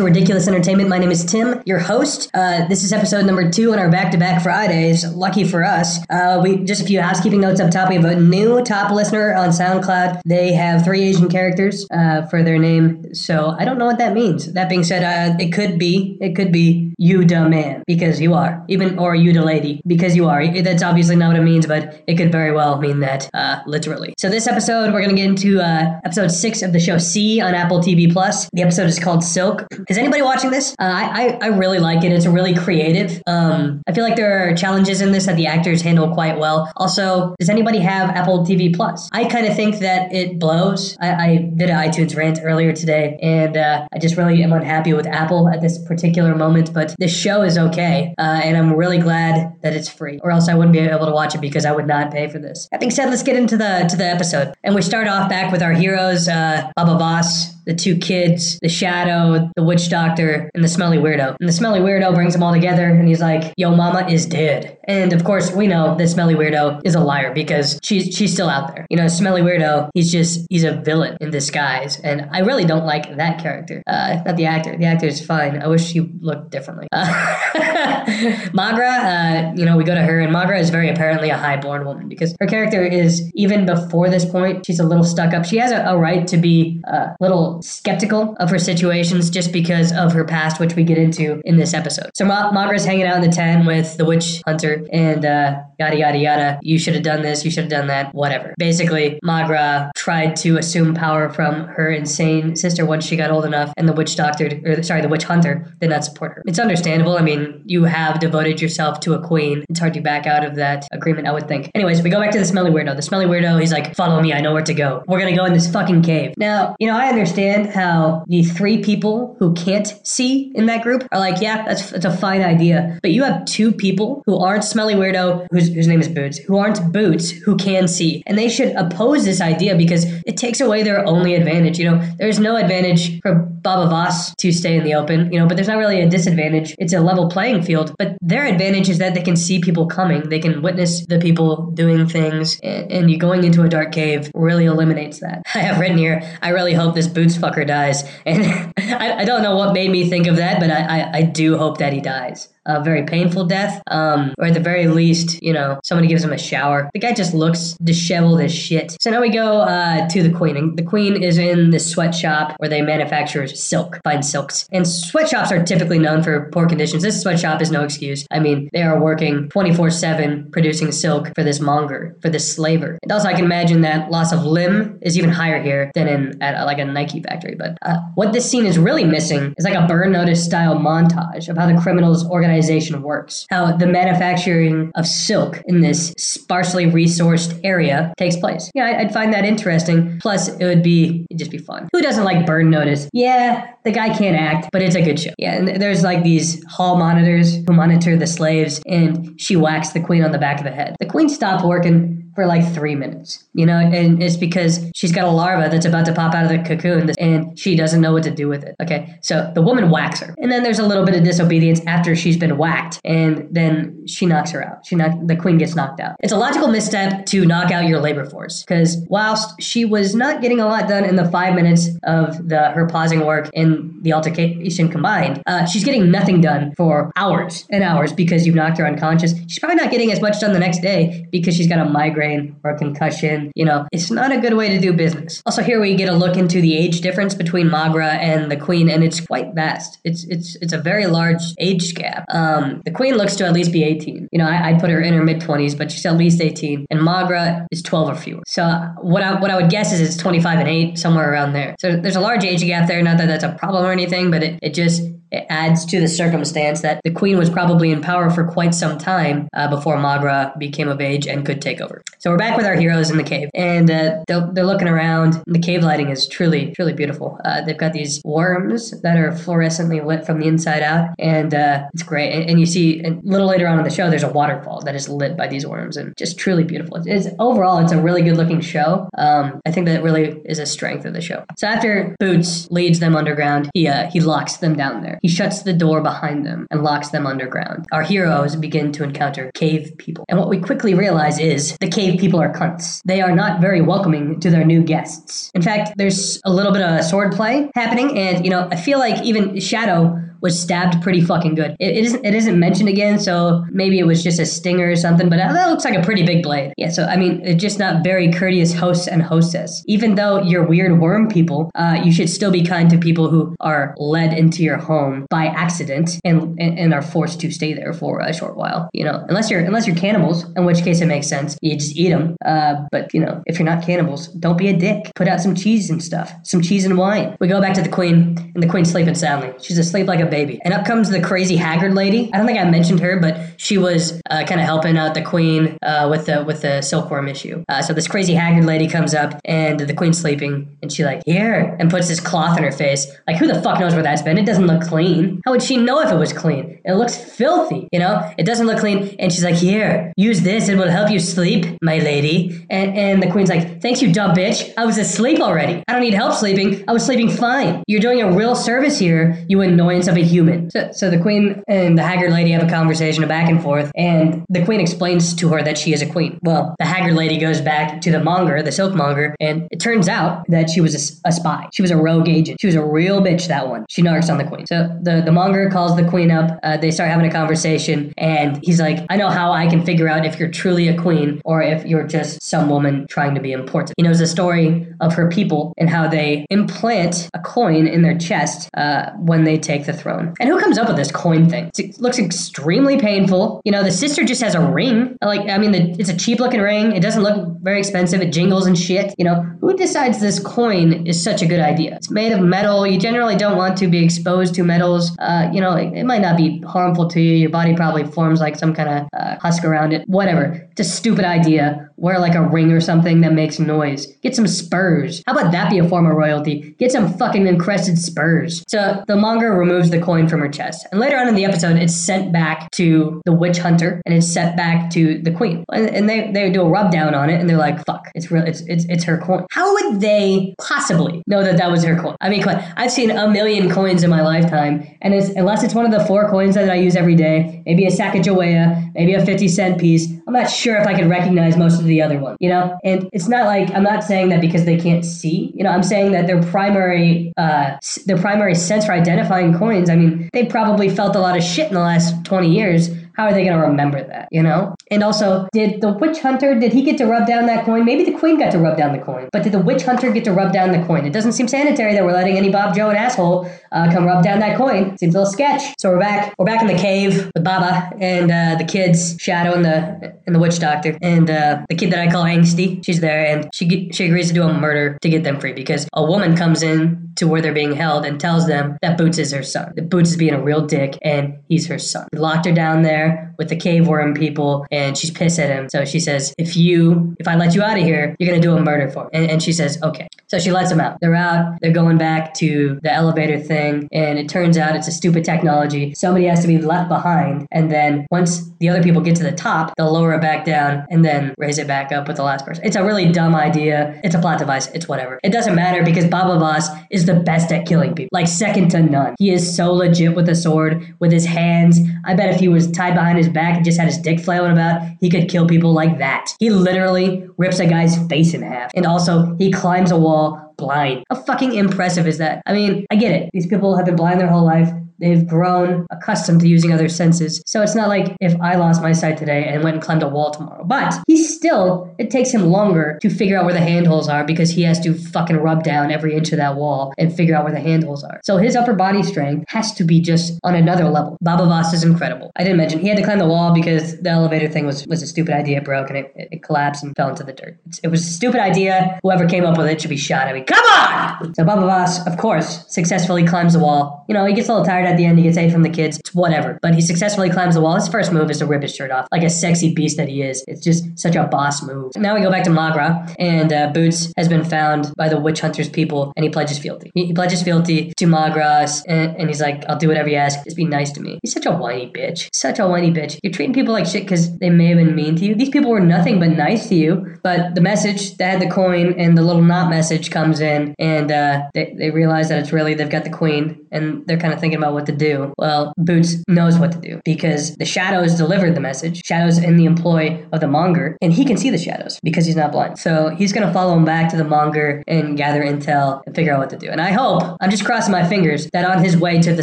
to Ridiculous Entertainment. My name is Tim, your host. Uh, this is episode number two on our back-to-back Fridays. Lucky for us, uh, we just a few housekeeping notes up top. We have a new top listener on SoundCloud. They have three Asian characters uh, for their name, so I don't know what that means. That being said, uh, it could be it could be you dumb man because you are, even or you the lady because you are. That's obviously not what it means, but it could very well mean that uh, literally. So this episode, we're gonna get into uh, episode six of the show See on Apple TV Plus. The episode is called Silk. Is anybody watching this? Uh, I, I, I really like it. It's really creative. Um, I feel like there are challenges in this that the actors handle quite well. Also, does anybody have Apple TV Plus? I kind of think that it blows. I, I did an iTunes rant earlier today, and uh, I just really am unhappy with Apple at this particular moment. But this show is okay, uh, and I'm really glad that it's free, or else I wouldn't be able to watch it because I would not pay for this. That being said, let's get into the to the episode, and we start off back with our heroes, uh, Baba Voss, the two kids, the shadow, the witch doctor, and the smelly weirdo. And the smelly weirdo brings them all together and he's like, Yo, mama is dead. And of course, we know the smelly weirdo is a liar because she's she's still out there. You know, smelly weirdo, he's just he's a villain in disguise. And I really don't like that character. Uh, not the actor. The actor is fine. I wish he looked differently. Uh, Maghra, uh, you know, we go to her, and Maghra is very apparently a highborn woman because her character is even before this point, she's a little stuck up. She has a, a right to be a uh, little skeptical of her situations just because of her past, which we get into in this episode. So Ma- Maghra's hanging out in the tent with the witch hunter and uh, yada yada yada. You should have done this. You should have done that. Whatever. Basically, Maghra tried to assume power from her insane sister once she got old enough, and the witch doctor, or sorry, the witch hunter, did not support her. It's understandable. I mean, you have devoted yourself to a queen. It's hard to back out of that agreement, I would think. Anyways, we go back to the smelly weirdo. The smelly weirdo, he's like, "Follow me. I know where to go. We're gonna go in this fucking cave." Now, you know, I understand how the three people who can't see in that group are like, yeah, that's, that's a fine idea. But you have two people who aren't Smelly Weirdo, whose, whose name is Boots, who aren't Boots, who can see. And they should oppose this idea because it takes away their only advantage. You know, there's no advantage for Baba Voss to stay in the open, you know, but there's not really a disadvantage. It's a level playing field. But their advantage is that they can see people coming, they can witness the people doing things, and, you going into a dark cave really eliminates that. I have written here, I really hope this Boots fucker dies. And I, I don't know what made me think of that, but I, I, I do hope that he dies a very painful death, um, or at the very least, you know, somebody gives him a shower. The guy just looks disheveled as shit. So now we go uh, to the queen. And the queen is in this sweatshop where they manufacture silk, fine silks. And sweatshops are typically known for poor conditions. This sweatshop is no excuse. I mean, they are working 24 7 producing silk for this monger, for this slaver. And also, I can imagine that loss of limb is even higher here than in at like a Nike factory. But uh, what this scene is really missing is like a burn notice style montage of how the criminals organize works, how the manufacturing of silk in this sparsely resourced area takes place. Yeah, I'd find that interesting. Plus, it would be it'd just be fun. Who doesn't like burn notice? Yeah, the guy can't act, but it's a good show. Yeah, and there's like these hall monitors who monitor the slaves, and she whacks the queen on the back of the head. The queen stopped working for like three minutes, you know, and it's because she's got a larva that's about to pop out of the cocoon and she doesn't know what to do with it. Okay, so the woman whacks her, and then there's a little bit of disobedience after she's been whacked, and then she knocks her out. She knock, the queen gets knocked out. It's a logical misstep to knock out your labor force because whilst she was not getting a lot done in the five minutes of the her pausing work and the altercation combined, uh, she's getting nothing done for hours and hours because you've knocked her unconscious. She's probably not getting as much done the next day because she's got a migraine migraine or a concussion. You know, it's not a good way to do business. Also, here we get a look into the age difference between Maghra and the Queen, and it's quite vast. It's it's it's a very large age gap. Um, the Queen looks to at least be 18. You know, I, would put her in her mid 20s, but she's at least 18, and Maghra is 12 or fewer. So what I what I would guess is it's 25 and 8, somewhere around there. So there's a large age gap there. Not that that's a problem or anything, but it, it just it adds to the circumstance that the queen was probably in power for quite some time uh, before Maghra became of age and could take over. So we're back with our heroes in the cave, and uh, they're, looking around. The cave lighting is truly, truly beautiful. Uh, they've got these worms that are fluorescently lit from the inside out, and uh, it's great. And, and, you see, a little later on in the show, there's a waterfall that is lit by these worms, and just truly beautiful. It's, it's overall, it's a really good looking show. Um, I think that really is a strength of the show. So after Boots leads them underground, he uh, he locks them down there. He shuts the door behind them and locks them underground. Our heroes begin to encounter cave people, and what we quickly realize is the cave people are cunts. They are not very welcoming to their new guests. In fact, there's a little bit of swordplay happening, and you know, I feel like even Shadow was stabbed pretty fucking good. It, it isn't it isn't mentioned again, so maybe it was just a stinger or something. But that looks like a pretty big blade. Yeah. So I mean, it's just not very courteous hosts and hostess. Even though you're weird worm people, uh, you should still be kind to people who are led into your home by accident and, and, and are forced to stay there for a short while. You know, unless you're unless you're cannibals, in which case it makes sense. You just eat them. Uh, but you know, if you're not cannibals, don't be a dick. Put out some cheese and stuff, some cheese and wine. We go back to the queen, and the queen's sleeping soundly. She's asleep like a baby. And up comes the crazy haggard lady. I don't think I mentioned her, but she was uh, kind of helping out the queen uh, with the with the silkworm issue. Uh, so this crazy haggard lady comes up, and the queen's sleeping, and she like here and puts this cloth in her face. Like who the fuck knows where that's been? It doesn't look clean. How would she know if it was clean? It looks filthy. You know, it doesn't look clean. And she's like, here, use this. It will help you sleep, my lady. And and the queen's like, thanks you dumb bitch. I was asleep already. I don't need help sleeping. I was sleeping fine. You're doing a real service here, you annoyance of a human. So, so the queen and the haggard lady have a conversation, a back and forth, and the queen explains to her that she is a queen. Well, the haggard lady goes back to the monger, the silk monger, and it turns out that she was a, a spy. She was a rogue agent. She was a real bitch, that one. She narks on the queen. So the, the monger calls the queen up. Uh, they start having a conversation, and he's like, I know how I can figure out if you're truly a queen or if you're just some woman trying to be important. He knows the story of her people and how they implant a coin in their chest uh, when they take the throne. And who comes up with this coin thing? It looks extremely painful. You know, the sister just has a ring. Like, I mean, the, it's a cheap looking ring. It doesn't look very expensive. It jingles and shit. You know, who decides this coin is such a good idea? It's made of metal. You generally don't want to be exposed to metals. Uh, you know, it, it, might not be harmful to you. Your body probably forms like some kind of uh, husk around it. Whatever. It's a stupid idea. Wear like a ring or something that makes noise. Get some spurs. How about that be a form of royalty? Get some fucking encrusted spurs. So the monger removes the coin from her chest. And later on in the episode, it's sent back to the witch hunter and it's sent back to the queen. And, and they, they do a rub down on it and they're like, fuck, it's real, it's, it's, it's her coin. How would they possibly know that that was her coin? I mean, I've seen a million coins in my lifetime, and it's, unless it's one of the four coins that I use every day, maybe a Sacagawea, maybe a 50 cent piece, I'm not sure if I could recognize most of the other ones, you know? And it's not like, I'm not saying that because they can't see, you know, I'm saying that their primary, uh, their primary sense for identifying coins, I mean, they probably felt a lot of shit in the last 20 years how are they going to remember that, you know? And also, did the witch hunter, did he get to rub down that coin? Maybe the queen got to rub down the coin, but did the witch hunter get to rub down the coin? It doesn't seem sanitary that we're letting any Bob Joe and asshole uh, come rub down that coin. Seems a little sketch. So we're back. We're back in the cave with Baba and uh, the kids, Shadow and the and the witch doctor, and uh, the kid that I call Angsty. She's there, and she she agrees to do a murder to get them free because a woman comes in to where they're being held and tells them that Boots is her son. That Boots is being a real dick, and he's her son. He locked her down there with the cave worm people and she's pissed at him. So she says, if you, if I let you out of here, you're going to do a murder for me. And, and she says, okay. So she lets them out. They're out. They're going back to the elevator thing. And it turns out it's a stupid technology. Somebody has to be left behind. And then once the other people get to the top, they'll lower it back down and then raise it back up with the last person. It's a really dumb idea. It's a plot device. It's whatever. It doesn't matter because Baba Voss is the best at killing people. Like second to none. He is so legit with a sword, with his hands. I bet if he was tied behind his back and just had his dick flailing about, he could kill people like that. He literally rips a guy's face in half. And also, he climbs a wall blind. How fucking impressive is that? I mean, I get it. These people have been blind their whole life. They've grown accustomed to using other senses. So it's not like if I lost my sight today and went and climbed a wall tomorrow. But he still, it takes him longer to figure out where the handholds are because he has to fucking rub down every inch of that wall and figure out where the handholds are. So his upper body strength has to be just on another level. Baba Voss is incredible. I didn't mention he had to climb the wall because the elevator thing was, was a stupid idea. It broke and it, it collapsed and fell into the dirt. It's, it was a stupid idea. Whoever came up with it should be shot. I mean, come on! So Baba Voss, of course, successfully climbs the wall. You know, he gets a little tired at the end. He gets aid from the kids. It's whatever. But he successfully climbs the wall. His first move is to rip his shirt off, like a sexy beast that he is. It's just such a boss move. Now we go back to Maghra, and uh, Boots has been found by the witch hunters people, and he pledges fealty. He, he pledges fealty to Maghra, and, and, he's like, "I'll do whatever you ask. Just be nice to me." He's such a whiny bitch. Such a whiny bitch. You're treating people like shit because they may have been mean to you. These people were nothing but nice to you. But the message that had the coin and the little not message comes in, and uh, they, they realize that it's really they've got the queen, and they're kind of thinking about what what to do. Well, Boots knows what to do because the shadows delivered the message. Shadows in the employ of the monger, and he can see the shadows because he's not blind. So he's gonna follow him back to the monger and gather intel and figure out what to do. And I hope, I'm just crossing my fingers, that on his way to the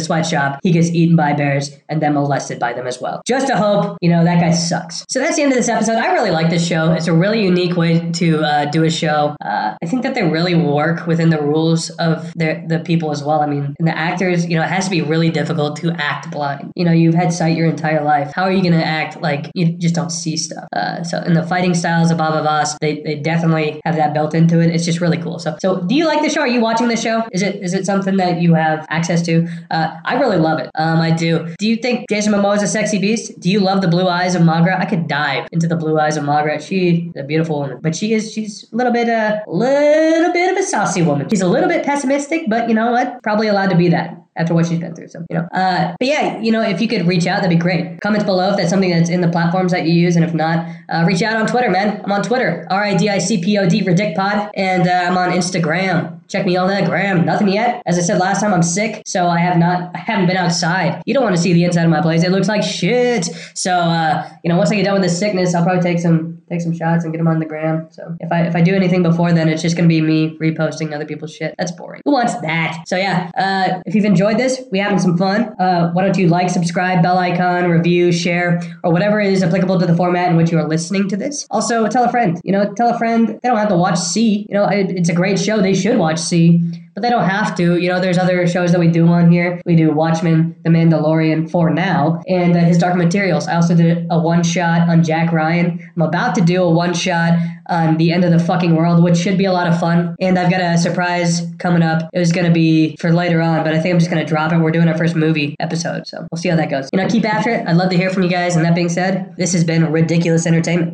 sweatshop, he gets eaten by bears and then molested by them as well. Just a hope, you know, that guy sucks. So that's the end of this episode. I really like this show. It's a really unique way to uh, do a show. Uh, I think that they really work within the rules of their, the people as well. I mean, and the actors, you know, it has to be really difficult to act blind. You know, you've had sight your entire life. How are you going to act like you just don't see stuff? Uh, so in the fighting styles of Baba Voss, they, they definitely have that built into it. It's just really cool. So, so do you like the show? Are you watching the show? Is it is it something that you have access to? Uh, I really love it. Um, I do. Do you think Jason Momoa is a sexy beast? Do you love the blue eyes of Maghra? I could dive into the blue eyes of Maghra. She's a beautiful woman, but she is she's a little bit a uh, little bit of a saucy woman. She's a little bit pessimistic, but you know what? Probably allowed to be that after what she's been through. So, you know, uh, but yeah, you know, if you could reach out, that'd be great. Comments below if that's something that's in the platforms that you use. And if not, uh, reach out on Twitter, man. I'm on Twitter, R I D I C P O D, Ridicpod. And uh, I'm on Instagram. Check me on that gram. Nothing yet. As I said last time, I'm sick, so I have not, I haven't been outside. You don't want to see the inside of my place. It looks like shit. So, uh, you know, once I get done with this sickness, I'll probably take some take some shots and get them on the gram. So if I if I do anything before then, it's just gonna be me reposting other people's shit. That's boring. Who wants that? So yeah, uh, if you've enjoyed this, we having some fun. Uh, why don't you like, subscribe, bell icon, review, share, or whatever is applicable to the format in which you are listening to this. Also, tell a friend. You know, tell a friend. They don't have to watch See. You know, it, it's a great show. They should watch See but they don't have to. You know, there's other shows that we do on here. We do Watchmen, The Mandalorian for now, and uh, his Dark Materials. I also did a one shot on Jack Ryan. I'm about to do a one shot on the end of the fucking world, which should be a lot of fun. And I've got a surprise coming up. It was going to be for later on, but I think I'm just going to drop it. We're doing our first movie episode, so we'll see how that goes. You know, keep after it. I'd love to hear from you guys. And that being said, this has been ridiculous entertainment.